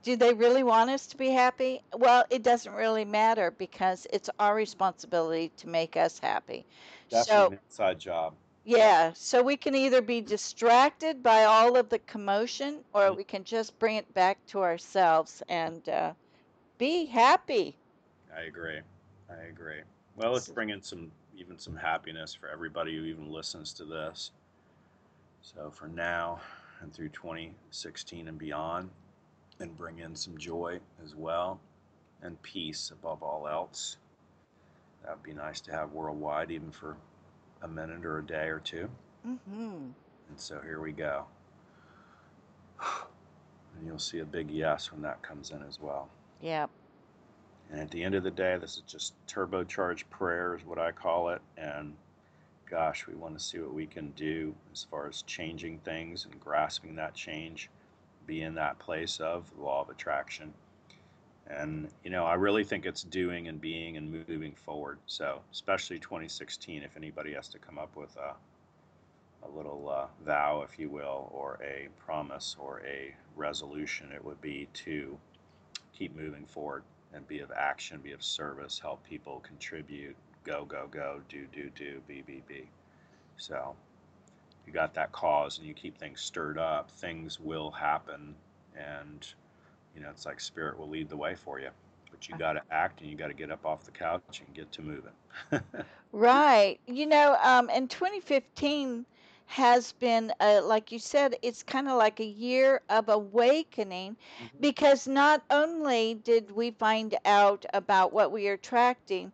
do they really want us to be happy well it doesn't really matter because it's our responsibility to make us happy Definitely so an inside job. Yeah so we can either be distracted by all of the commotion or Mhm. we can just bring it back to ourselves and uh, be happy I agree. I agree. Well, let's bring in some even some happiness for everybody who even listens to this. So for now and through 2016 and beyond, and bring in some joy as well and peace above all else. That would be nice to have worldwide, even for a minute or a day or 2 Mm-hmm. And so here we go. And you'll see a big yes when that comes in as well. Yep. And at the end of the day, this is just turbocharged prayer, is what I call it. And gosh, we want to see what we can do as far as changing things and grasping that change, be in that place of the law of attraction. And, you know, I really think it's doing and being and moving forward. So, especially 2016, if anybody has to come up with a, a little uh, vow, if you will, or a promise or a resolution, it would be to keep moving forward and be of action, be of service, help people contribute, go, go, go, do, do, do, be, be, be. So you got that cause and you keep things stirred up, things will happen. And, you know, it's like spirit will lead the way for you. But you got to act and you got to get up off the couch and get to moving. Right. You know, um, in 2015 has been, uh, like you said, it's kind of like a year of awakening Mhm. because not only did we find out about what we are attracting,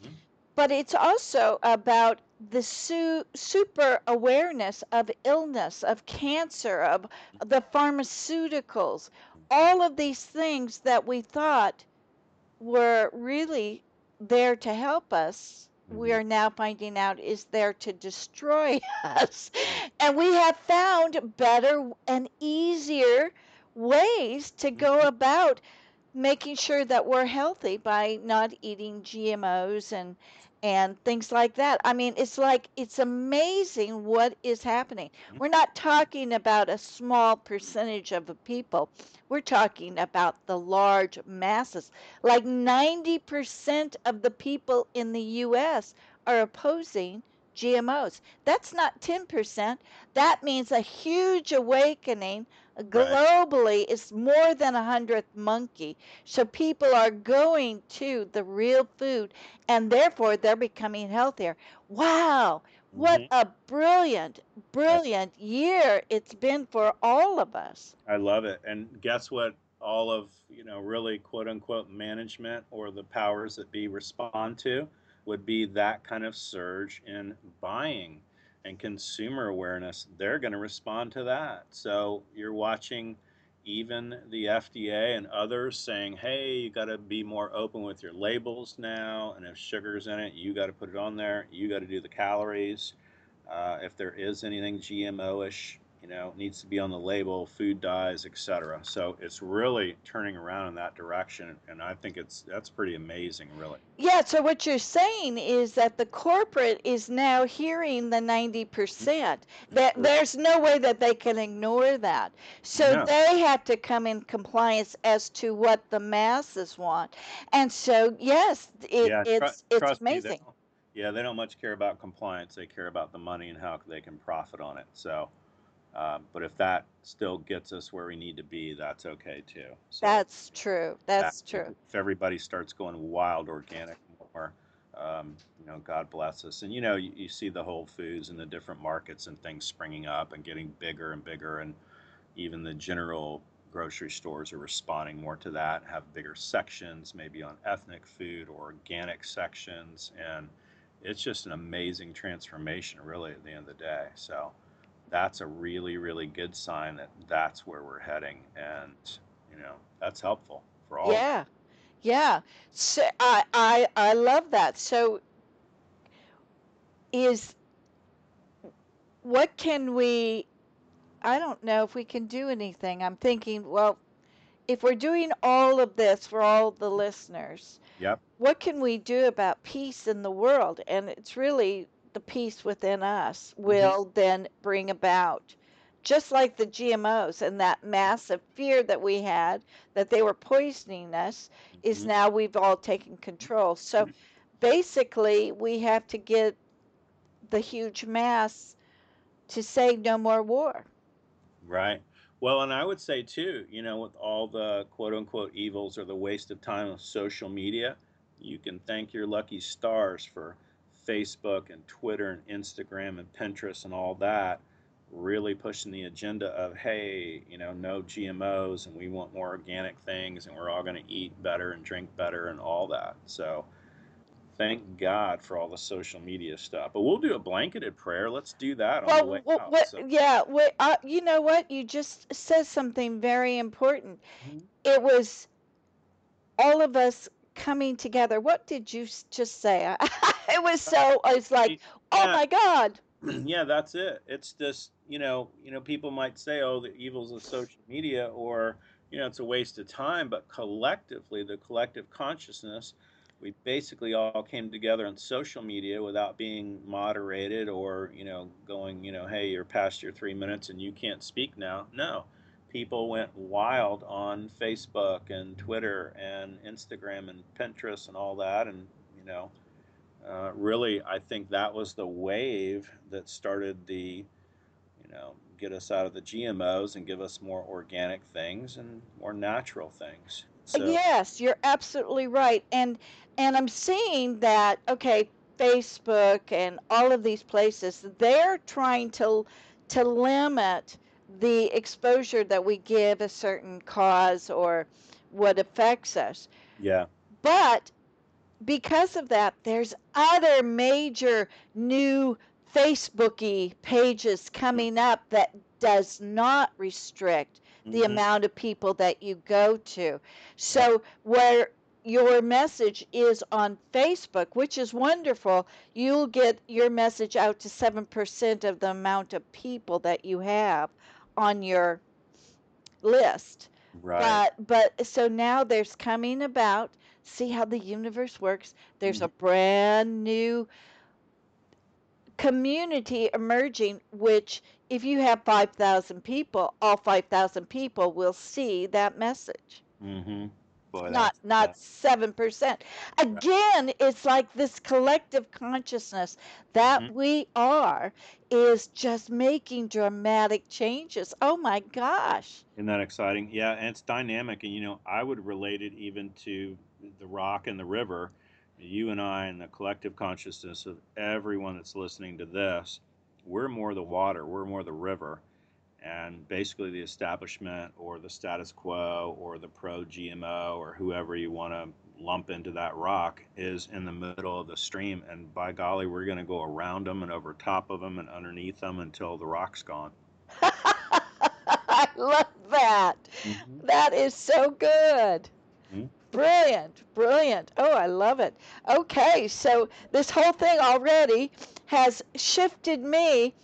Mhm. but it's also about the su- super awareness of illness, of cancer, of the pharmaceuticals, all of these things that we thought were really there to help us. We Mhm. are now finding out is there to destroy us. And we have found better and easier ways to go Mhm. about making sure that we're healthy by not eating GMOs and and things like that. I mean, it's like it's amazing what is happening. Mhm. We're not talking about a small percentage of the people. We're talking about the large masses. Like 90% of the people in the US are opposing GMOs. That's not 10%. That means a huge awakening globally is more than a hundredth monkey. So people are going to the real food and therefore they're becoming healthier. Wow. What Mhm. a brilliant, That's brilliant year it's been for all of us. I love it. And guess what? All of, you know, really quote unquote management or the powers that be respond to would be that kind of surge in buying and consumer awareness. They're going to respond to that. So you're watching even the FDA and others saying, hey, you got to be more open with your labels now. And if sugar's in it, you got to put it on there. You got to do the calories. Uh, if there is anything GMO-ish, you know, needs to be on the label, food dyes, etc. So it's really turning around in that direction, and I think it's that's pretty amazing, really. Yeah, so what you're saying is that the corporate is now hearing the 90%. Mm-hmm. That there's no way that they can ignore that. So No. they have to come in compliance as to what the masses want. And so yes, it, Yeah, it's it's me, they amazing. don't, yeah, they don't much care about compliance. They care about the money and how they can profit on it. So, uh, but if that still gets us where we need to be, that's okay too. So That's true. That's if, true. if everybody starts going wild organic more, um, you know, God bless us. And you know, you, you see the Whole Foods and the different markets and things springing up and getting bigger and bigger, and even the general grocery stores are responding more to that, have bigger sections, maybe on ethnic food or organic sections, and it's just an amazing transformation, really, at the end of the day. So that's a really, really good sign that that's where we're heading, and you know, that's helpful for all. Yeah. Yeah. So I I I love that. So is what can we I don't know if we can do anything. I'm thinking, well, if we're doing all of this for all the listeners, Yep. what can we do about peace in the world? And it's really the peace within us hmm will then bring about, just like the GMOs and that massive fear that we had that they were poisoning us, is hmm now we've all taken control. So basically, we have to get the huge mass to say no more war. Right. Well, and I would say too, you know, with all the quote unquote evils or the waste of time of social media, you can thank your lucky stars for Facebook and Twitter and Instagram and Pinterest and all that really pushing the agenda of hey you know no gmos and we want more organic things and we're all going to eat better and drink better and all that so thank god for all the social media stuff but we'll do a blanketed prayer let's do that on the way well, out what, so, yeah, what, uh, you know what? You just said something very important. Mhm. It was all of us coming together. What did you just say? it was so. I was like, oh Yeah. my god. yeah that's it it's just you know you know people might say oh the evils of social media or you know it's a waste of time but collectively the collective consciousness we basically all came together on social media without being moderated or you know going you know hey you're past your three minutes and you can't speak now no people went wild on facebook and twitter and instagram and pinterest and all that and you know uh, really, I think that was the wave that started the, you know, get us out of the GMOs and give us more organic things and more natural things. So, Yes, you're absolutely right. And and I'm seeing that okay, Facebook and all of these places, they're trying to to limit the exposure that we give a certain cause or what affects us. yeah, But because of that, there's other major new Facebooky pages coming up that does not restrict the mhm, amount of people that you go to. So where your message is on Facebook, which is wonderful, you'll get your message out to 7% of the amount of people that you have on your list. right. But but so now there's coming about. See how the universe works. There's a brand new community emerging, which if you have five thousand people, all five thousand people will see that message. Mm-hmm. Boy, Not not seven percent. Again, it's like this collective consciousness that Mhm. we are is just making dramatic changes. Oh my gosh. Isn't that exciting? Yeah, and it's dynamic. And, you know, I would relate it even to the rock and the river. You and I, and the collective consciousness of everyone that's listening to this, we're more the water, we're more the river. And basically, the establishment or the status quo or the pro GMO or whoever you want to lump into that rock is in the middle of the stream. And by golly, we're going to go around them and over top of them and underneath them until the rock's gone. I love that. Mhm. That is so good. Mhm. Brilliant, brilliant. Oh, I love it. Okay, so this whole thing already has shifted me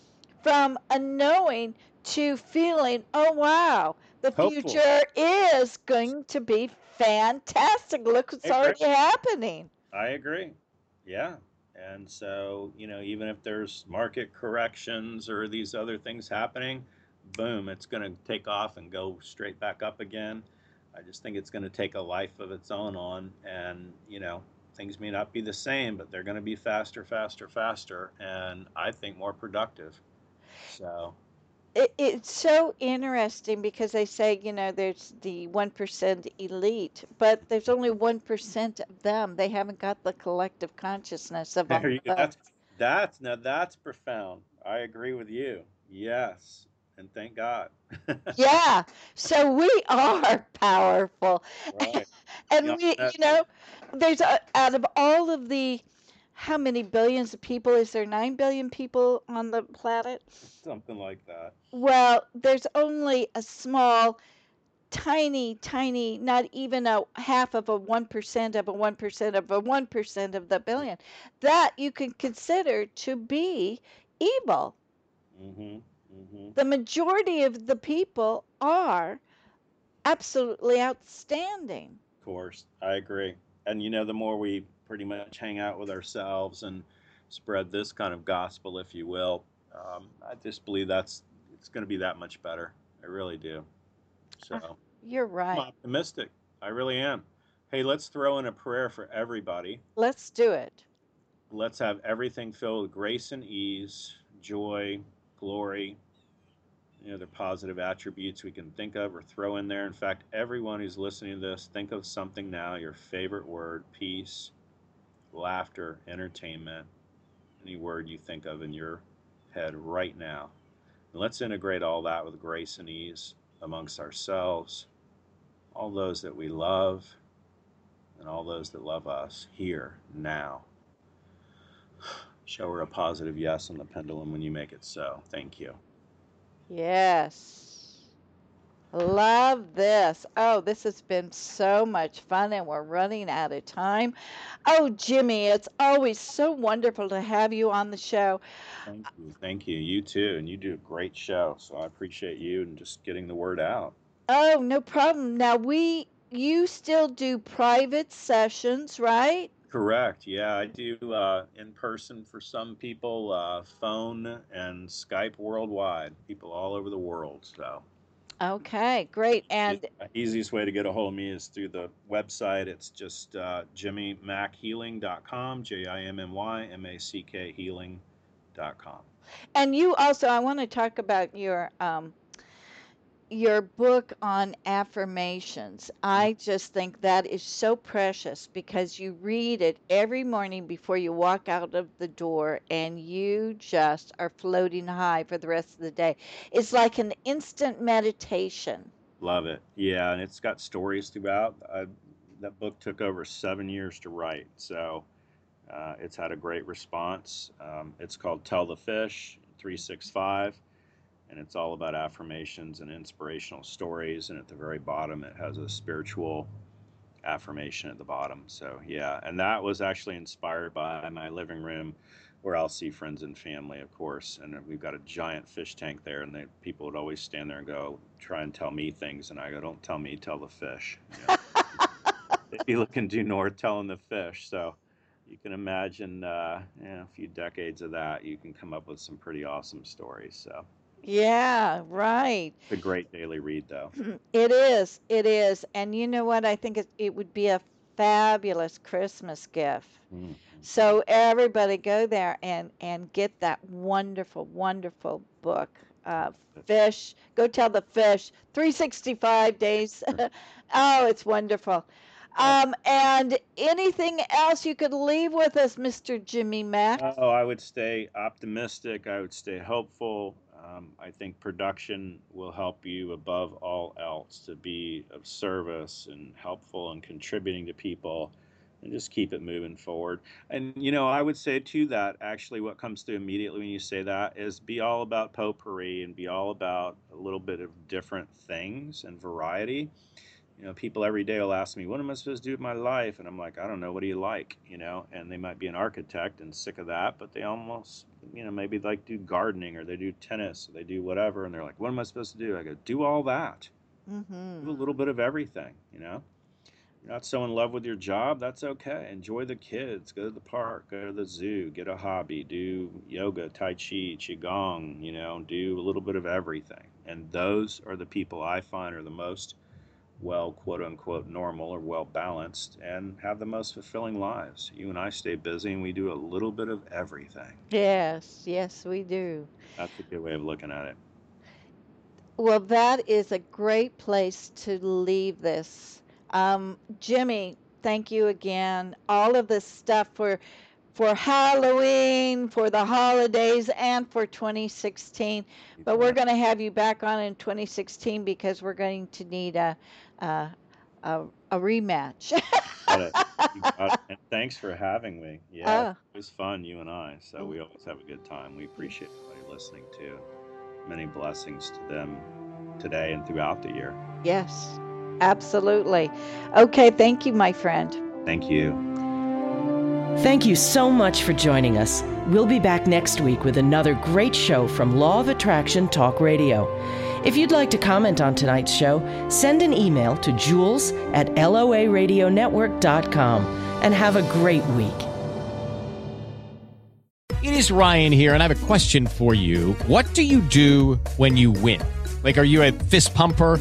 from a knowing to feeling, oh, wow, the Hopeful. future is going to be fantastic. Look what's already happening. I agree. Yeah. And so, you know, even if there's market corrections or these other things happening, boom, it's going to take off and go straight back up again. I just think it's going to take a life of its own on. And, you know, things may not be the same, but they're going to be faster, faster, faster. And I think more productive. So, it, it's so interesting because they say you know there's the 1% elite but there's only 1% of them they haven't got the collective consciousness of there you go. all- That's, that's, now that's profound. I agree with you. Yes. And thank God. yeah so we are powerful Right. and we you know there's a, out of all of the how many billions of people is there 9 billion people on the planet Something like that. Well, there's only a small, tiny, tiny, not even a half of a 1% of a 1% of a 1% of the billion that you can consider to be evil. Mm-hmm. Mm-hmm. The majority of the people are absolutely outstanding. Of course, I agree. And you know, the more we pretty much hang out with ourselves and spread this kind of gospel, if you will, um, I just believe that's it's going to be that much better. I really do. So You're I'm right. optimistic. I really am. Hey, let's throw in a prayer for everybody. Let's do it. Let's have everything filled with grace and ease, joy, glory, you know, the positive attributes we can think of or throw in there. In fact, everyone who's listening to this, think of something now, your favorite word, peace, laughter, entertainment, any word you think of in your head right now. And let's integrate all that with grace and ease amongst ourselves, all those that we love, and all those that love us here, now. Show her a positive yes on the pendulum when you make it so. Thank you. Yes. Love this. Oh, this has been so much fun, and we're running out of time. Oh, Jimmy, it's always so wonderful to have you on the show. Thank you. Thank you. You too. And you do a great show. So I appreciate you and just getting the word out. Oh, no problem. Now, we, you still do private sessions, right? Correct. Yeah, I do uh, in person for some people, uh, phone and Skype worldwide, people all over the world. So. Okay, great. And the easiest way to get a hold of me is through the website. It's just uh, jimmymackhealing.com, J I M M Y M A C K healing.com. And you also, I want to talk about your um, your book on affirmations. I just think that is so precious because you read it every morning before you walk out of the door and you just are floating high for the rest of the day. It's like an instant meditation. Love it. Yeah, and it's got stories throughout. I, that book took over seven years to write, so uh, it's had a great response. Um, it's called Tell the Fish 365 and it's all about affirmations and inspirational stories. And at the very bottom, it has a spiritual affirmation at the bottom. So, yeah, and that was actually inspired by my living room where I'll see friends and family, of course. And we've got a giant fish tank there, and they, people would always stand there and go, try and tell me things. And I go, don't tell me, tell the fish. You know? They'd be looking due north, telling the fish. So, you can imagine uh, a few decades of that, you can come up with some pretty awesome stories. So, yeah, right. It's a great daily read, though. It is. It is. And you know what? I think it, it would be a fabulous Christmas gift. Mm. So everybody go there and and get that wonderful, wonderful book. Uh, fish. Go tell the fish. 365 days. oh, it's wonderful. Um, and anything else you could leave with us, Mr. Jimmy Mack? Oh, I would stay optimistic. I would stay hopeful. Um, I think production will help you above all else to be of service and helpful and contributing to people and just keep it moving forward. And, you know, I would say to that, actually, what comes through immediately when you say that is be all about potpourri and be all about a little bit of different things and variety you know, people every day will ask me, "What am I supposed to do with my life?" And I'm like, "I don't know. What do you like?" You know, and they might be an architect and sick of that, but they almost, you know, maybe like do gardening or they do tennis or they do whatever, and they're like, "What am I supposed to do?" I go, "Do all that. Mm-hmm. Do a little bit of everything." You know, you're not so in love with your job. That's okay. Enjoy the kids. Go to the park. Go to the zoo. Get a hobby. Do yoga, tai chi, qigong. You know, do a little bit of everything. And those are the people I find are the most well, quote unquote, normal or well balanced and have the most fulfilling lives. You and I stay busy and we do a little bit of everything. Yes, yes, we do. That's a good way of looking at it. Well, that is a great place to leave this. Um, Jimmy, thank you again. All of this stuff for for Halloween, for the holidays, and for 2016. But we're going to have you back on in 2016 because we're going to need a a, a, a rematch. got it. Got it. And thanks for having me. Yeah, oh. it was fun, you and I. So we always have a good time. We appreciate everybody listening too. Many blessings to them today and throughout the year. Yes, absolutely. Okay, thank you, my friend. Thank you. Thank you so much for joining us. We'll be back next week with another great show from Law of Attraction Talk Radio. If you'd like to comment on tonight's show, send an email to jewels at loaradionetwork.com and have a great week. It is Ryan here, and I have a question for you. What do you do when you win? Like, are you a fist pumper?